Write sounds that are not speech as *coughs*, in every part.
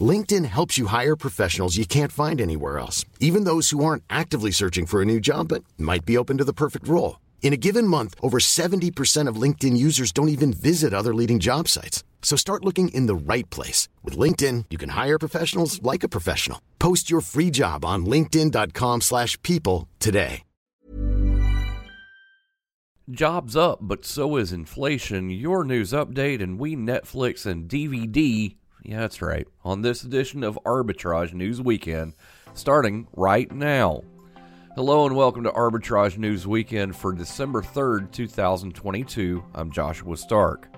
LinkedIn helps you hire professionals you can't find anywhere else, even those who aren't actively searching for a new job but might be open to the perfect role. In a given month, over 70% of LinkedIn users don't even visit other leading job sites. So start looking in the right place. With LinkedIn, you can hire professionals like a professional. Post your free job on linkedin.com slash people today. Jobs up, but so is inflation. Your news update and we Netflix and DVD. Yeah, that's right. On this edition of Arbitrage News Weekend, starting right now. Hello and welcome to Arbitrage News Weekend for December 3rd, 2022. I'm Joshua Stark.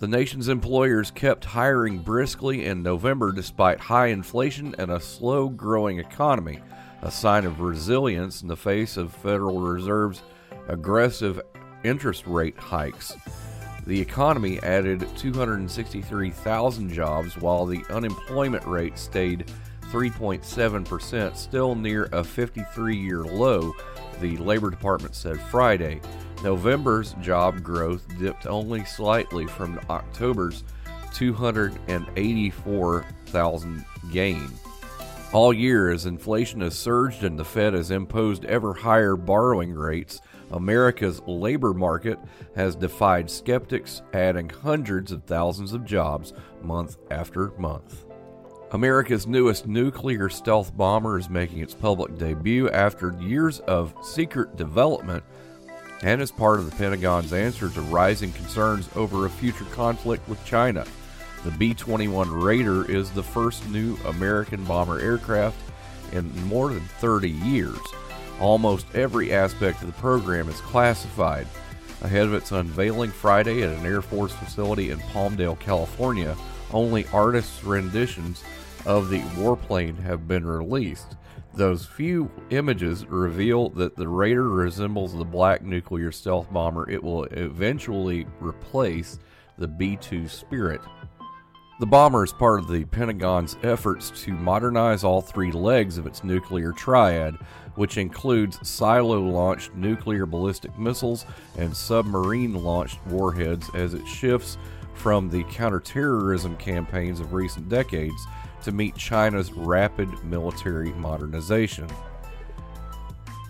The nation's employers kept hiring briskly in November despite high inflation and a slow growing economy, a sign of resilience in the face of Federal Reserve's aggressive interest rate hikes. The economy added 263,000 jobs while the unemployment rate stayed 3.7%, still near a 53 year low, the Labor Department said Friday. November's job growth dipped only slightly from October's 284,000 gain. All year, as inflation has surged and the Fed has imposed ever higher borrowing rates, America's labor market has defied skeptics, adding hundreds of thousands of jobs month after month. America's newest nuclear stealth bomber is making its public debut after years of secret development and as part of the Pentagon's answer to rising concerns over a future conflict with China. The B 21 Raider is the first new American bomber aircraft in more than 30 years. Almost every aspect of the program is classified. Ahead of its unveiling Friday at an Air Force facility in Palmdale, California, only artists' renditions of the warplane have been released. Those few images reveal that the Raider resembles the black nuclear stealth bomber it will eventually replace, the B 2 Spirit. The bomber is part of the Pentagon's efforts to modernize all three legs of its nuclear triad, which includes silo launched nuclear ballistic missiles and submarine launched warheads as it shifts from the counterterrorism campaigns of recent decades to meet China's rapid military modernization.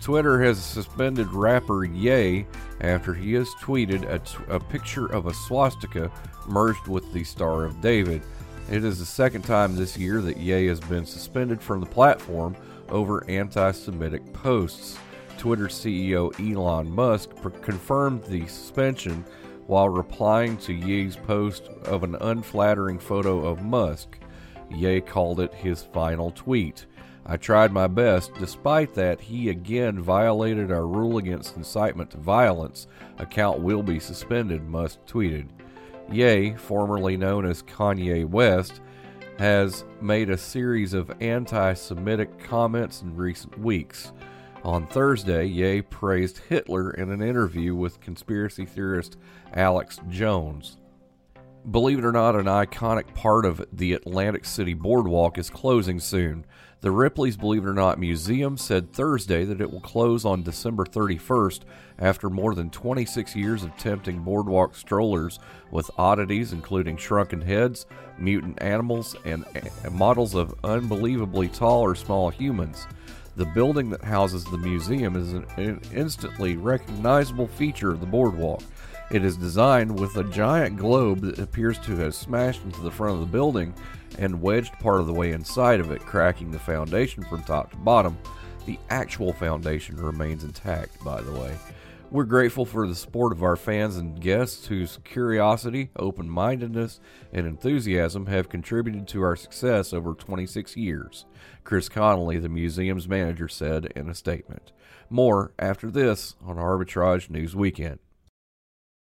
Twitter has suspended rapper Ye after he has tweeted a, t- a picture of a swastika merged with the Star of David. It is the second time this year that Ye has been suspended from the platform over anti Semitic posts. Twitter CEO Elon Musk confirmed the suspension while replying to Ye's post of an unflattering photo of Musk. Ye called it his final tweet. I tried my best. Despite that, he again violated our rule against incitement to violence. Account will be suspended, Musk tweeted. Ye, formerly known as Kanye West, has made a series of anti Semitic comments in recent weeks. On Thursday, Ye praised Hitler in an interview with conspiracy theorist Alex Jones. Believe it or not, an iconic part of the Atlantic City Boardwalk is closing soon. The Ripley's Believe It or Not Museum said Thursday that it will close on December 31st after more than 26 years of tempting boardwalk strollers with oddities including shrunken heads, mutant animals, and models of unbelievably tall or small humans. The building that houses the museum is an instantly recognizable feature of the boardwalk. It is designed with a giant globe that appears to have smashed into the front of the building and wedged part of the way inside of it, cracking the foundation from top to bottom. The actual foundation remains intact, by the way. We're grateful for the support of our fans and guests whose curiosity, open mindedness, and enthusiasm have contributed to our success over 26 years, Chris Connolly, the museum's manager, said in a statement. More after this on Arbitrage News Weekend.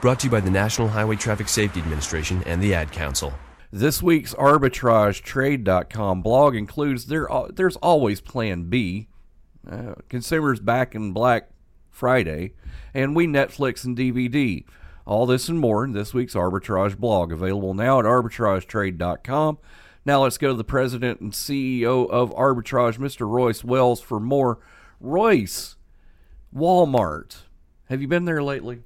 Brought to you by the National Highway Traffic Safety Administration and the Ad Council. This week's arbitragetrade.com blog includes there there's always plan B. Uh, consumers back in Black Friday and we Netflix and DVD. All this and more in this week's arbitrage blog available now at arbitragetrade.com. Now let's go to the president and CEO of Arbitrage, Mr. Royce Wells for more. Royce, Walmart. Have you been there lately?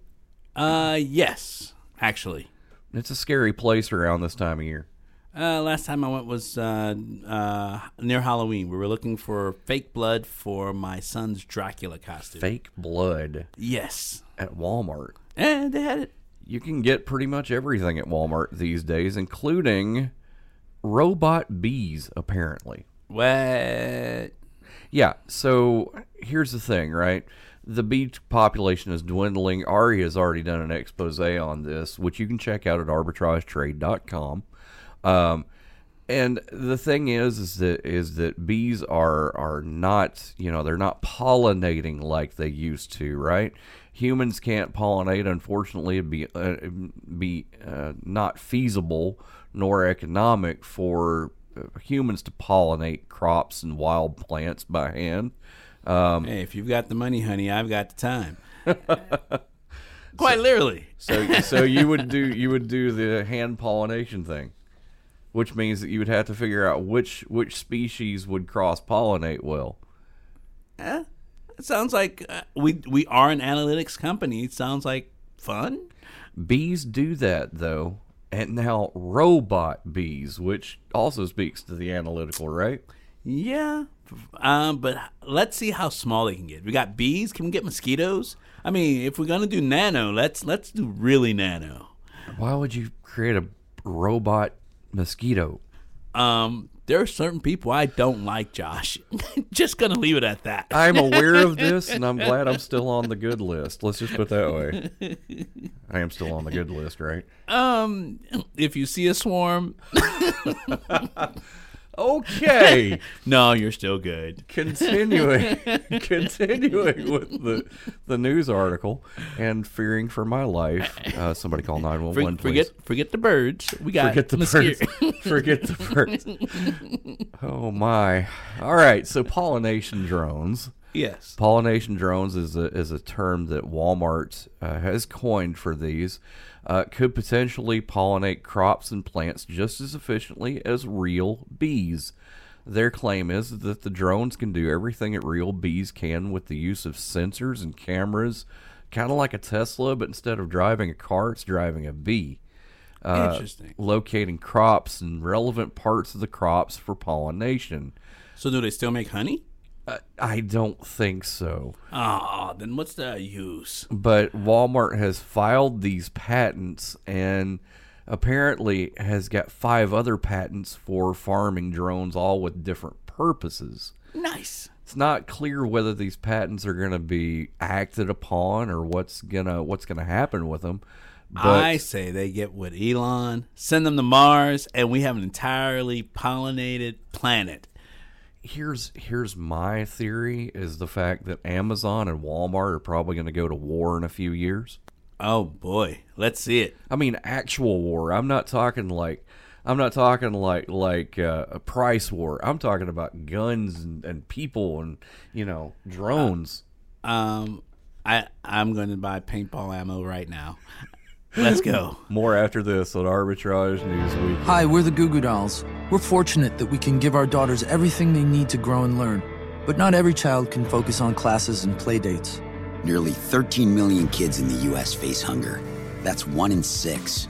Uh, yes, actually. It's a scary place around this time of year. Uh, last time I went was uh, uh, near Halloween. We were looking for fake blood for my son's Dracula costume. Fake blood Yes. at Walmart. And they had it. You can get pretty much everything at Walmart these days, including robot bees, apparently. What? Yeah, so here's the thing, right? The bee population is dwindling. Ari has already done an expose on this, which you can check out at arbitragetrade.com. Um, and the thing is, is that is that bees are are not, you know, they're not pollinating like they used to, right? Humans can't pollinate. Unfortunately, it'd be uh, be uh, not feasible nor economic for uh, humans to pollinate crops and wild plants by hand. Um, Hey, if you've got the money, honey, I've got the time. *laughs* Quite literally. So so you would do you would do the hand pollination thing, which means that you would have to figure out which which species would cross pollinate well. Eh, it sounds like uh, we we are an analytics company. It sounds like fun. Bees do that though, and now robot bees, which also speaks to the analytical, right? Yeah. Um, but let's see how small they can get. We got bees. Can we get mosquitoes? I mean, if we're gonna do nano, let's let's do really nano. Why would you create a robot mosquito? Um, there are certain people I don't like, Josh. *laughs* just gonna leave it at that. I'm aware of *laughs* this, and I'm glad I'm still on the good list. Let's just put it that way. I am still on the good list, right? Um, if you see a swarm, *laughs* Okay. *laughs* no, you're still good. continuing *laughs* continuing with the the news article and fearing for my life uh, somebody call *laughs* 911 For, please forget forget the birds. We got forget the mosquito- birds forget the birds oh my all right so pollination drones yes. pollination drones is a is a term that Walmart uh, has coined for these. Uh, could potentially pollinate crops and plants just as efficiently as real bees. Their claim is that the drones can do everything that real bees can with the use of sensors and cameras, kind of like a Tesla, but instead of driving a car, it's driving a bee. Uh, Interesting. Locating crops and relevant parts of the crops for pollination. So do they still make honey? Uh, I don't think so. Ah, then what's the use? but Walmart has filed these patents and apparently has got five other patents for farming drones, all with different purposes. Nice. It's not clear whether these patents are going to be acted upon or what's gonna what's gonna happen with them. But I say they get with Elon, send them to Mars, and we have an entirely pollinated planet. Here's here's my theory: is the fact that Amazon and Walmart are probably going to go to war in a few years. Oh boy, let's see it. I mean, actual war. I'm not talking like, I'm not talking like like uh, a price war. I'm talking about guns and, and people and you know drones. Um, I I'm going to buy paintball ammo right now. Let's go. More after this on Arbitrage Newsweek. Hi, we're the Goo Goo Dolls. We're fortunate that we can give our daughters everything they need to grow and learn. But not every child can focus on classes and play dates. Nearly 13 million kids in the U.S. face hunger. That's one in six.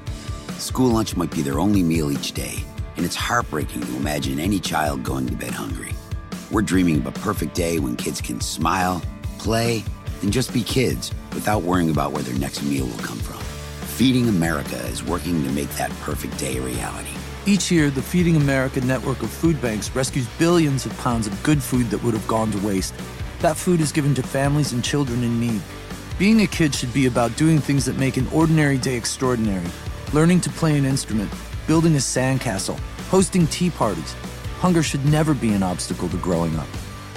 School lunch might be their only meal each day, and it's heartbreaking to imagine any child going to bed hungry. We're dreaming of a perfect day when kids can smile, play, and just be kids without worrying about where their next meal will come from. Feeding America is working to make that perfect day a reality. Each year, the Feeding America network of food banks rescues billions of pounds of good food that would have gone to waste. That food is given to families and children in need. Being a kid should be about doing things that make an ordinary day extraordinary. Learning to play an instrument, building a sandcastle, hosting tea parties. Hunger should never be an obstacle to growing up.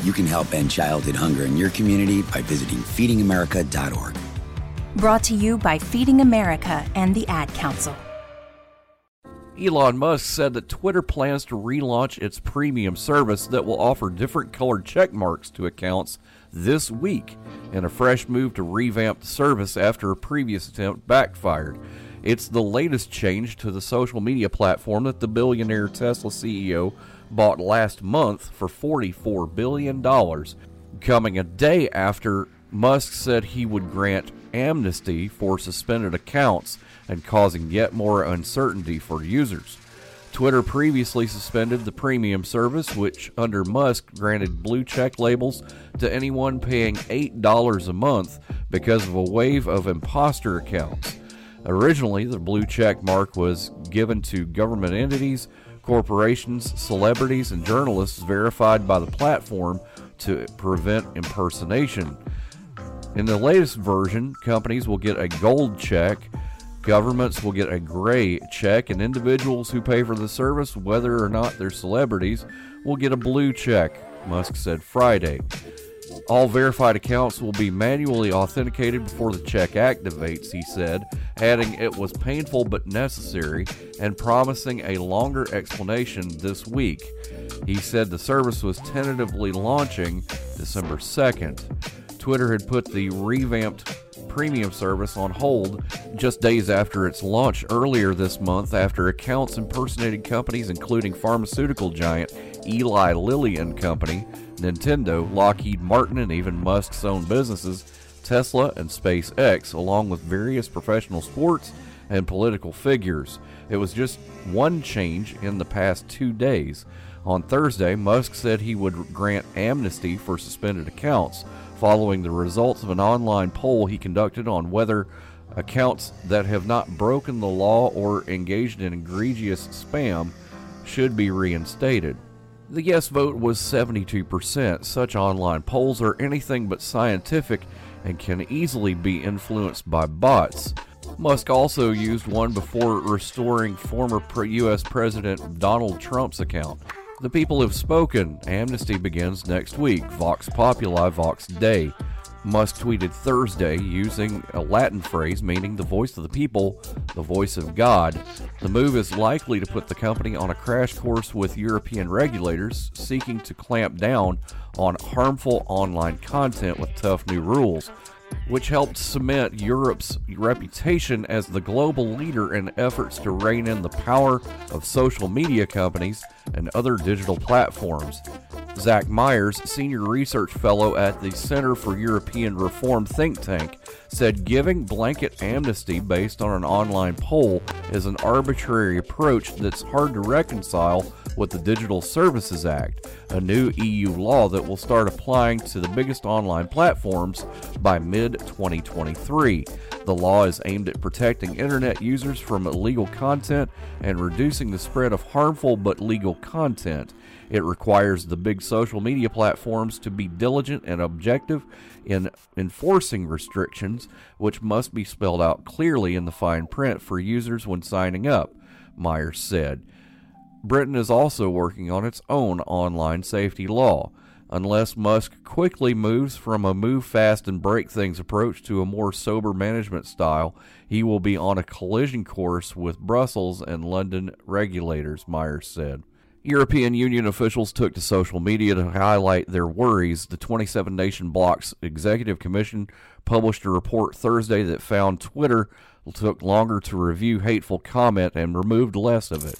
You can help end childhood hunger in your community by visiting feedingamerica.org. Brought to you by Feeding America and the Ad Council. Elon Musk said that Twitter plans to relaunch its premium service that will offer different colored check marks to accounts this week in a fresh move to revamp the service after a previous attempt backfired. It's the latest change to the social media platform that the billionaire Tesla CEO bought last month for $44 billion, coming a day after Musk said he would grant amnesty for suspended accounts and causing yet more uncertainty for users. Twitter previously suspended the premium service, which under Musk granted blue check labels to anyone paying $8 a month because of a wave of imposter accounts. Originally, the blue check mark was given to government entities, corporations, celebrities, and journalists verified by the platform to prevent impersonation. In the latest version, companies will get a gold check, governments will get a gray check, and individuals who pay for the service, whether or not they're celebrities, will get a blue check, Musk said Friday. All verified accounts will be manually authenticated before the check activates, he said, adding it was painful but necessary and promising a longer explanation this week. He said the service was tentatively launching December 2nd. Twitter had put the revamped premium service on hold just days after its launch earlier this month after accounts impersonated companies including pharmaceutical giant Eli Lilly and Company, Nintendo, Lockheed Martin, and even Musk's own businesses, Tesla and SpaceX, along with various professional sports and political figures. It was just one change in the past two days. On Thursday, Musk said he would grant amnesty for suspended accounts following the results of an online poll he conducted on whether accounts that have not broken the law or engaged in egregious spam should be reinstated. The yes vote was 72%. Such online polls are anything but scientific and can easily be influenced by bots. Musk also used one before restoring former U.S. President Donald Trump's account. The people have spoken. Amnesty begins next week. Vox Populi, Vox Dei. Musk tweeted Thursday using a Latin phrase meaning the voice of the people, the voice of God. The move is likely to put the company on a crash course with European regulators seeking to clamp down on harmful online content with tough new rules which helped cement Europe's reputation as the global leader in efforts to rein in the power of social media companies and other digital platforms. Zach Meyers, senior research fellow at the Center for European Reform think tank, said giving blanket amnesty based on an online poll is an arbitrary approach that's hard to reconcile with the Digital Services Act, a new EU law that will start applying to the biggest online platforms by mid 2023. The law is aimed at protecting internet users from illegal content and reducing the spread of harmful but legal content. It requires the big social media platforms to be diligent and objective in enforcing restrictions, which must be spelled out clearly in the fine print for users when signing up, Meyers said. Britain is also working on its own online safety law. Unless Musk quickly moves from a move fast and break things approach to a more sober management style, he will be on a collision course with Brussels and London regulators, Meyers said. European Union officials took to social media to highlight their worries. The 27 nation bloc's executive commission published a report Thursday that found Twitter took longer to review hateful comment and removed less of it.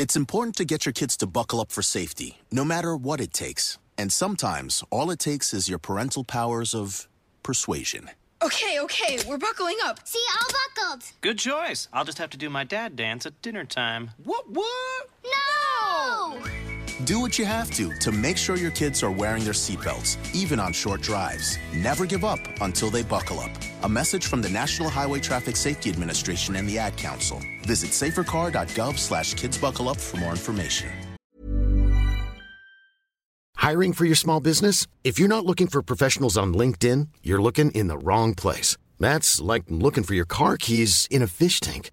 It's important to get your kids to buckle up for safety, no matter what it takes. And sometimes, all it takes is your parental powers of persuasion. Okay, okay, we're buckling up. See, all buckled. Good choice. I'll just have to do my dad dance at dinner time. What, what? No! Do what you have to to make sure your kids are wearing their seatbelts, even on short drives. Never give up until they buckle up. A message from the National Highway Traffic Safety Administration and the Ad Council. Visit safercar.gov slash kidsbuckleup for more information. Hiring for your small business? If you're not looking for professionals on LinkedIn, you're looking in the wrong place. That's like looking for your car keys in a fish tank.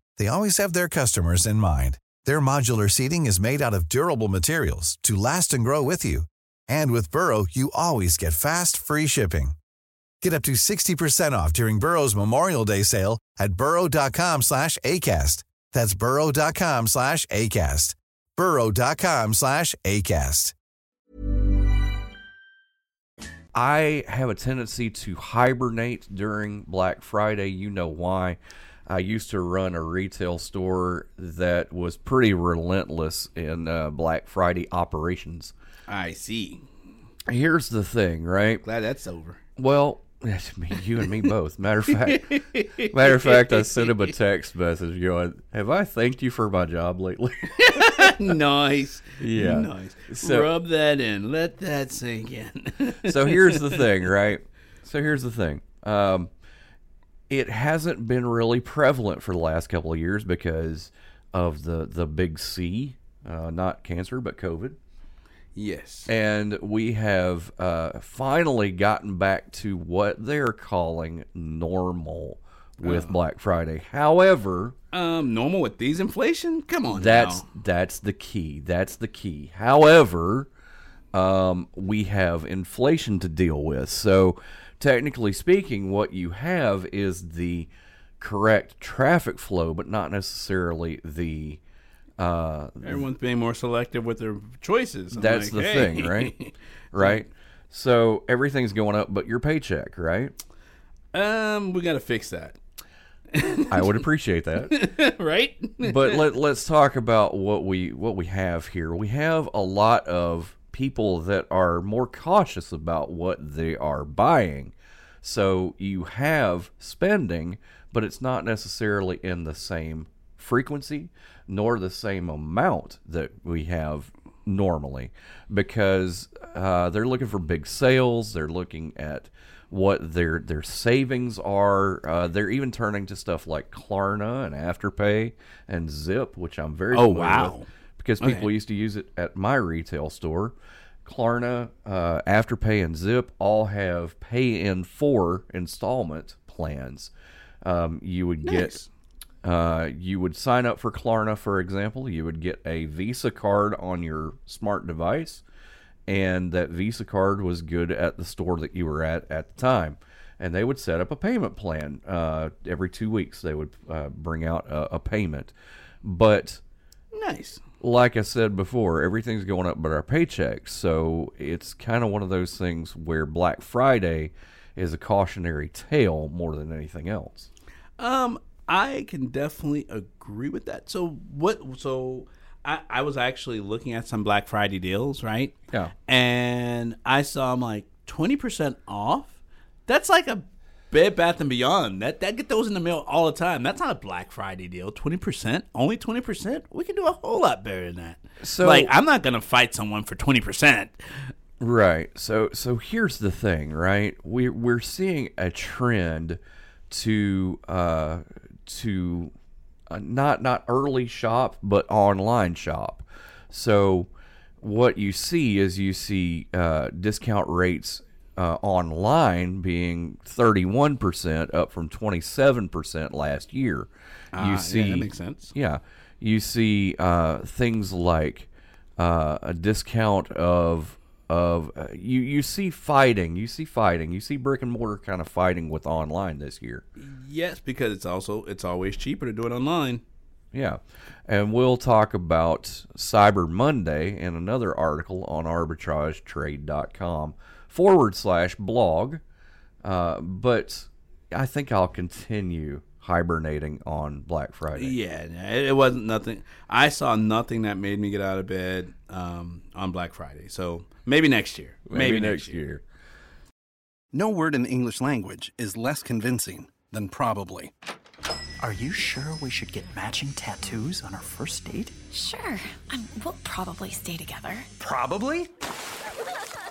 they always have their customers in mind. Their modular seating is made out of durable materials to last and grow with you. And with Burrow, you always get fast, free shipping. Get up to 60% off during Burrow's Memorial Day sale at burrow.com slash ACAST. That's burrow.com slash ACAST. burrow.com slash ACAST. I have a tendency to hibernate during Black Friday. You know why. I used to run a retail store that was pretty relentless in uh, Black Friday operations. I see. Here's the thing, right? Glad that's over. Well, *laughs* that's me, you and me both. Matter of fact, matter of fact, I sent him a text message going, "Have I thanked you for my job lately?" *laughs* nice. Yeah. Nice. So- Rub that in. Let that sink in. *laughs* so here's the thing, right? So here's the thing. Um, it hasn't been really prevalent for the last couple of years because of the the big C, uh, not cancer but COVID. Yes. And we have uh, finally gotten back to what they're calling normal with Oh. Black Friday. However, Um, normal with these inflation? Come on. that's now. that's the key. That's the key. However, um, we have inflation to deal with. So, technically speaking, what you have is the correct traffic flow, but not necessarily the. Uh, Everyone's being more selective with their choices. I'm that's like, the hey. thing, right? *laughs* right. So everything's going up, but your paycheck, right? Um, we got to fix that. I would appreciate that. *laughs* right? but let, let's talk about what we what we have here. We have a lot of people that are more cautious about what they are buying. So you have spending, but it's not necessarily in the same frequency nor the same amount that we have normally because uh, they're looking for big sales. They're looking at what their their savings are. Uh, they're even turning to stuff like Klarna and Afterpay and Zip, which I'm very Oh, wow. with because people Okay. used to use it at my retail store. Klarna, uh, Afterpay, and Zip all have pay in four installment plans. Um, you would Nice. get, uh, you would sign up for Klarna, for example. You would get a Visa card on your smart device, and that Visa card was good at the store that you were at at the time. And they would set up a payment plan uh, every two weeks. They would uh, bring out a, a payment, but Nice. Like I said before, everything's going up but our paychecks. So it's kind of one of those things where Black Friday is a cautionary tale more than anything else. Um, I can definitely agree with that. So what? So I, I was actually looking at some Black Friday deals, right? Yeah. And I saw them like twenty percent off. That's like a Bed Bath and Beyond. That that get those in the mail all the time. That's not a Black Friday deal. Twenty percent, only twenty percent. We can do a whole lot better than that. So- like, I'm not gonna fight someone for twenty percent. Right. So so here's the thing, right? We we're seeing a trend to uh to uh, not not early shop but online shop. So what you see is you see uh, discount rates uh, online being 31% up from 27% last year. Ah, you yeah, see that makes sense. Yeah. You see uh, things like uh, a discount of of uh, you you see fighting, you see fighting, you see brick and mortar kind of fighting with online this year. Yes, because it's also it's always cheaper to do it online. Yeah. And we'll talk about Cyber Monday in another article on arbitragetrade.com forward slash blog. Uh, but I think I'll continue hibernating on Black Friday. Yeah, it, it wasn't nothing. I saw nothing that made me get out of bed um, on Black Friday. So maybe next year. Maybe, next year. No word in the English language is less convincing than probably. Are you sure we should get matching tattoos on our first date? Sure. Um, we'll probably stay together. Probably?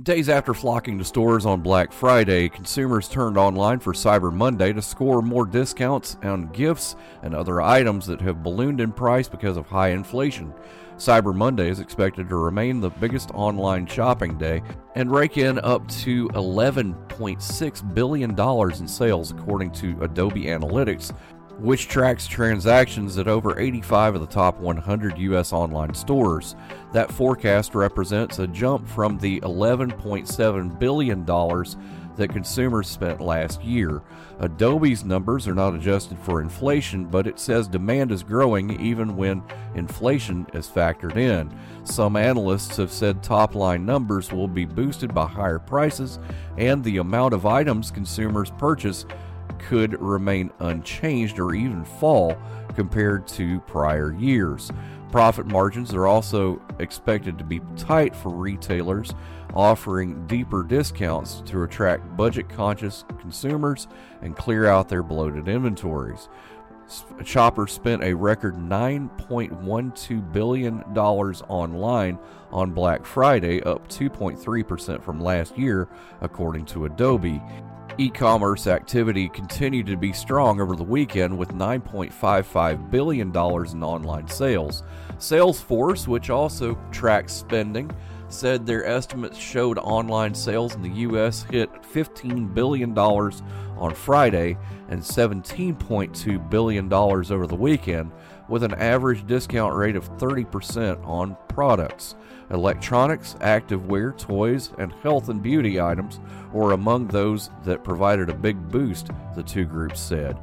Days after flocking to stores on Black Friday, consumers turned online for Cyber Monday to score more discounts on gifts and other items that have ballooned in price because of high inflation. Cyber Monday is expected to remain the biggest online shopping day and rake in up to $11.6 billion in sales, according to Adobe Analytics, which tracks transactions at over 85 of the top 100 U.S. online stores. That forecast represents a jump from the $11.7 billion that consumers spent last year. Adobe's numbers are not adjusted for inflation, but it says demand is growing even when inflation is factored in. Some analysts have said top line numbers will be boosted by higher prices, and the amount of items consumers purchase could remain unchanged or even fall compared to prior years. Profit margins are also expected to be tight for retailers, offering deeper discounts to attract budget conscious consumers and clear out their bloated inventories. Shoppers spent a record $9.12 billion online on Black Friday, up 2.3% from last year, according to Adobe. E commerce activity continued to be strong over the weekend with $9.55 billion in online sales. Salesforce, which also tracks spending, said their estimates showed online sales in the U.S. hit $15 billion on Friday and $17.2 billion over the weekend, with an average discount rate of 30% on products. Electronics, activewear, toys, and health and beauty items were among those that provided a big boost, the two groups said.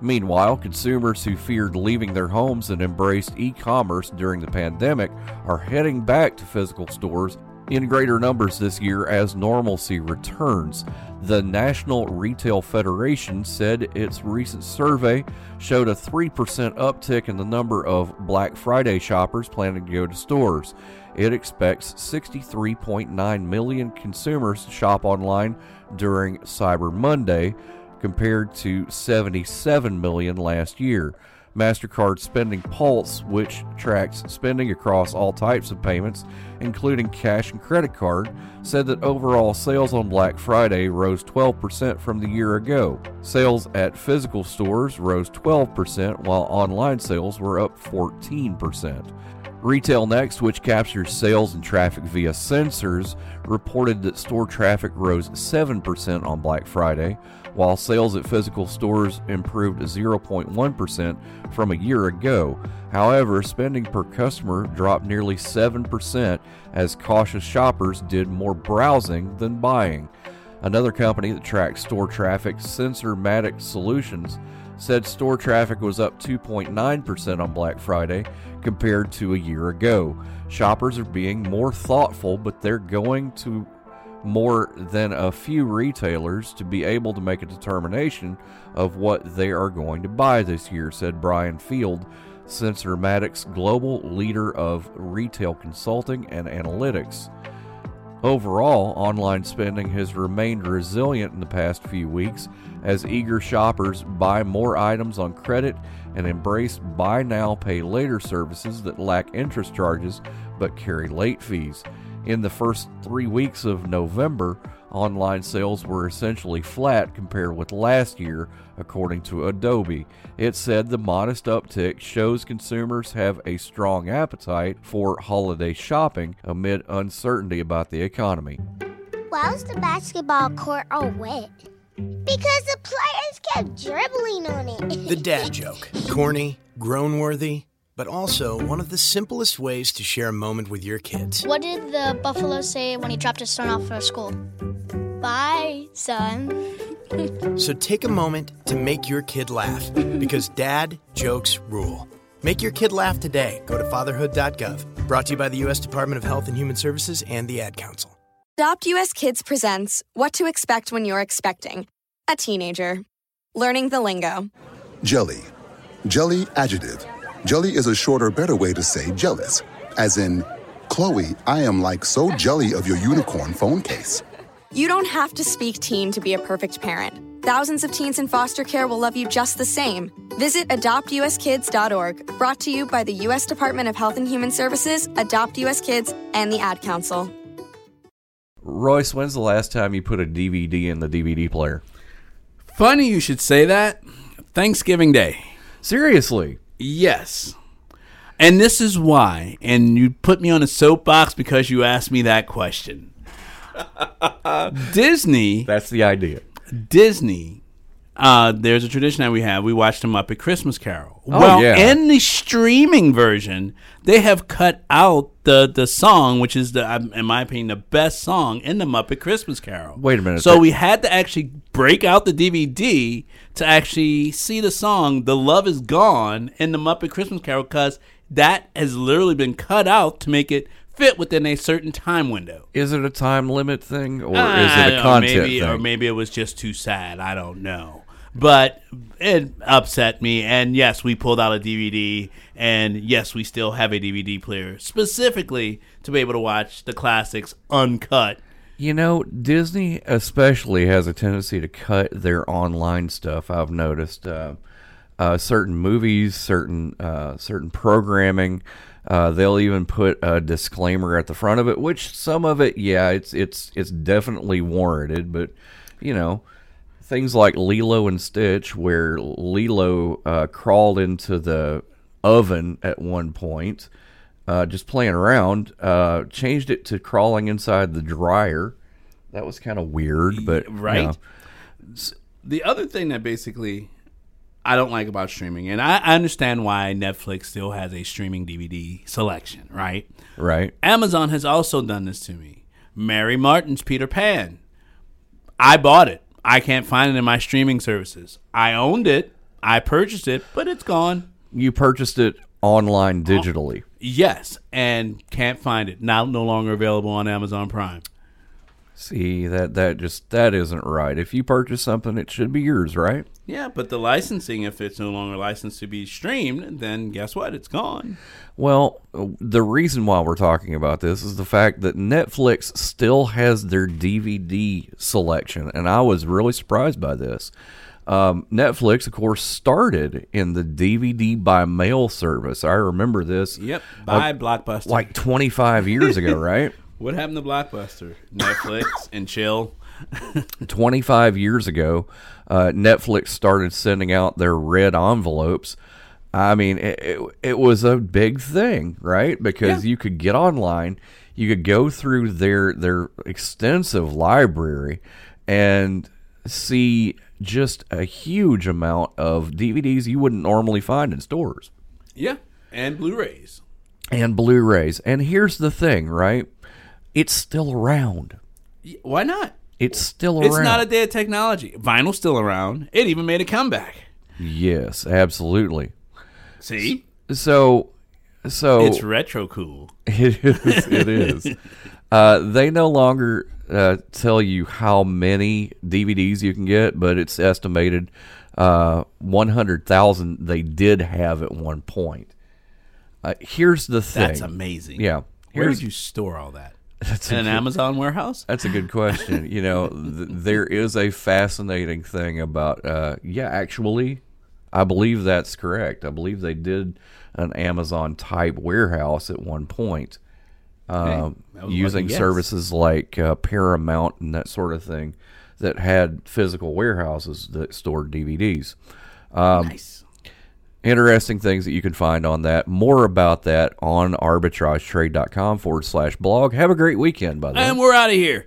Meanwhile, consumers who feared leaving their homes and embraced e commerce during the pandemic are heading back to physical stores in greater numbers this year as normalcy returns. The National Retail Federation said its recent survey showed a 3% uptick in the number of Black Friday shoppers planning to go to stores. It expects 63.9 million consumers to shop online during Cyber Monday, compared to 77 million last year. MasterCard Spending Pulse, which tracks spending across all types of payments, including cash and credit card, said that overall sales on Black Friday rose 12% from the year ago. Sales at physical stores rose 12%, while online sales were up 14%. Retail Next, which captures sales and traffic via sensors, reported that store traffic rose 7% on Black Friday. While sales at physical stores improved 0.1% from a year ago. However, spending per customer dropped nearly 7% as cautious shoppers did more browsing than buying. Another company that tracks store traffic, Sensormatic Solutions, said store traffic was up 2.9% on Black Friday compared to a year ago. Shoppers are being more thoughtful, but they're going to more than a few retailers to be able to make a determination of what they are going to buy this year, said Brian Field, Sensor Sensormatic's global leader of retail consulting and analytics. Overall, online spending has remained resilient in the past few weeks as eager shoppers buy more items on credit and embrace buy now, pay later services that lack interest charges but carry late fees. In the first three weeks of November, online sales were essentially flat compared with last year, according to Adobe. It said the modest uptick shows consumers have a strong appetite for holiday shopping amid uncertainty about the economy. Why was the basketball court all wet? Because the players kept dribbling on it. The dad joke. Corny, groan worthy, but also one of the simplest ways to share a moment with your kids. What did the buffalo say when he dropped his son off for school? Bye, son. *laughs* So take a moment to make your kid laugh because dad jokes rule. Make your kid laugh today. Go to fatherhood.gov. Brought to you by the U.S. Department of Health and Human Services and the Ad Council. Adopt US Kids presents What to Expect When You're Expecting a Teenager. Learning the lingo. Jelly. Jelly adjective. Jelly is a shorter, better way to say jealous. As in, Chloe, I am like so jelly of your unicorn phone case. You don't have to speak teen to be a perfect parent. Thousands of teens in foster care will love you just the same. Visit adoptuskids.org, brought to you by the U.S. Department of Health and Human Services, Adopt US Kids, and the Ad Council. Royce, when's the last time you put a DVD in the DVD player? Funny you should say that. Thanksgiving Day. Seriously? Yes. And this is why. And you put me on a soapbox because you asked me that question. *laughs* Disney. That's the idea. Disney. Uh, there's a tradition that we have. We watch the Muppet Christmas Carol. Oh, well, yeah. in the streaming version, they have cut out the the song, which is the, um, in my opinion, the best song in the Muppet Christmas Carol. Wait a minute. So we had to actually break out the DVD to actually see the song "The Love Is Gone" in the Muppet Christmas Carol because that has literally been cut out to make it fit within a certain time window. Is it a time limit thing or I is it a know, content maybe, thing? Or maybe it was just too sad. I don't know. But it upset me. And yes, we pulled out a DVD. And yes, we still have a DVD player specifically to be able to watch the classics uncut. You know, Disney especially has a tendency to cut their online stuff. I've noticed uh, uh, certain movies, certain uh, certain programming. Uh, they'll even put a disclaimer at the front of it, which some of it, yeah, it's it's it's definitely warranted. But you know, things like Lilo and Stitch, where Lilo uh, crawled into the oven at one point, uh, just playing around, uh, changed it to crawling inside the dryer. That was kind of weird, but you right? know. The other thing that basically I don't like about streaming, and I, I understand why Netflix still has a streaming DVD selection, right? Right. Amazon has also done this to me. Mary Martin's Peter Pan. I bought it. I can't find it in my streaming services. I owned it. I purchased it, but it's gone. You purchased it online oh, digitally. Yes, and can't find it. Now no longer available on Amazon Prime. See that that just that isn't right. If you purchase something, it should be yours, right? Yeah, but the licensing, if it's no longer licensed to be streamed, then guess what? It's gone. Well, the reason why we're talking about this is the fact that Netflix still has their DVD selection, and I was really surprised by this. Um, Netflix, of course, started in the DVD by mail service. I remember this. Yep, uh, by Blockbuster. like 25 years ago, *laughs* right? What happened to Blockbuster? Netflix *coughs* and chill. 25 years ago, uh, Netflix started sending out their red envelopes. I mean, it, it, it was a big thing, right? Because you could get online, you could go through their their extensive library, and see just a huge amount of DVDs you wouldn't normally find in stores Yeah, and Blu-rays. and Blu-rays. And here's the thing, right? It's still around. Why not? It's still around. It's not a day of technology. Vinyl's still around. It even made a comeback. yes, absolutely. See, So, so it's retro cool. *laughs* It is. It is. *laughs* uh, they no longer uh, tell you how many DVDs you can get, but it's estimated uh, 100,000 they did have at one point. Uh, here's the thing. That's amazing. Yeah. Where did you store all that? That's in an good- Amazon warehouse. That's a good question. you know, th- there is a fascinating thing about, uh, yeah, actually, I believe that's correct. I believe they did an Amazon type warehouse at one point, um, that was a using services like uh, Paramount and that sort of thing that had physical warehouses that stored DVDs. Um, nice. Interesting things that you can find on that. More about that on arbitragetrade.com forward slash blog. Have a great weekend, by the way. And we're out of here.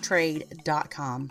arbitragetrade.com.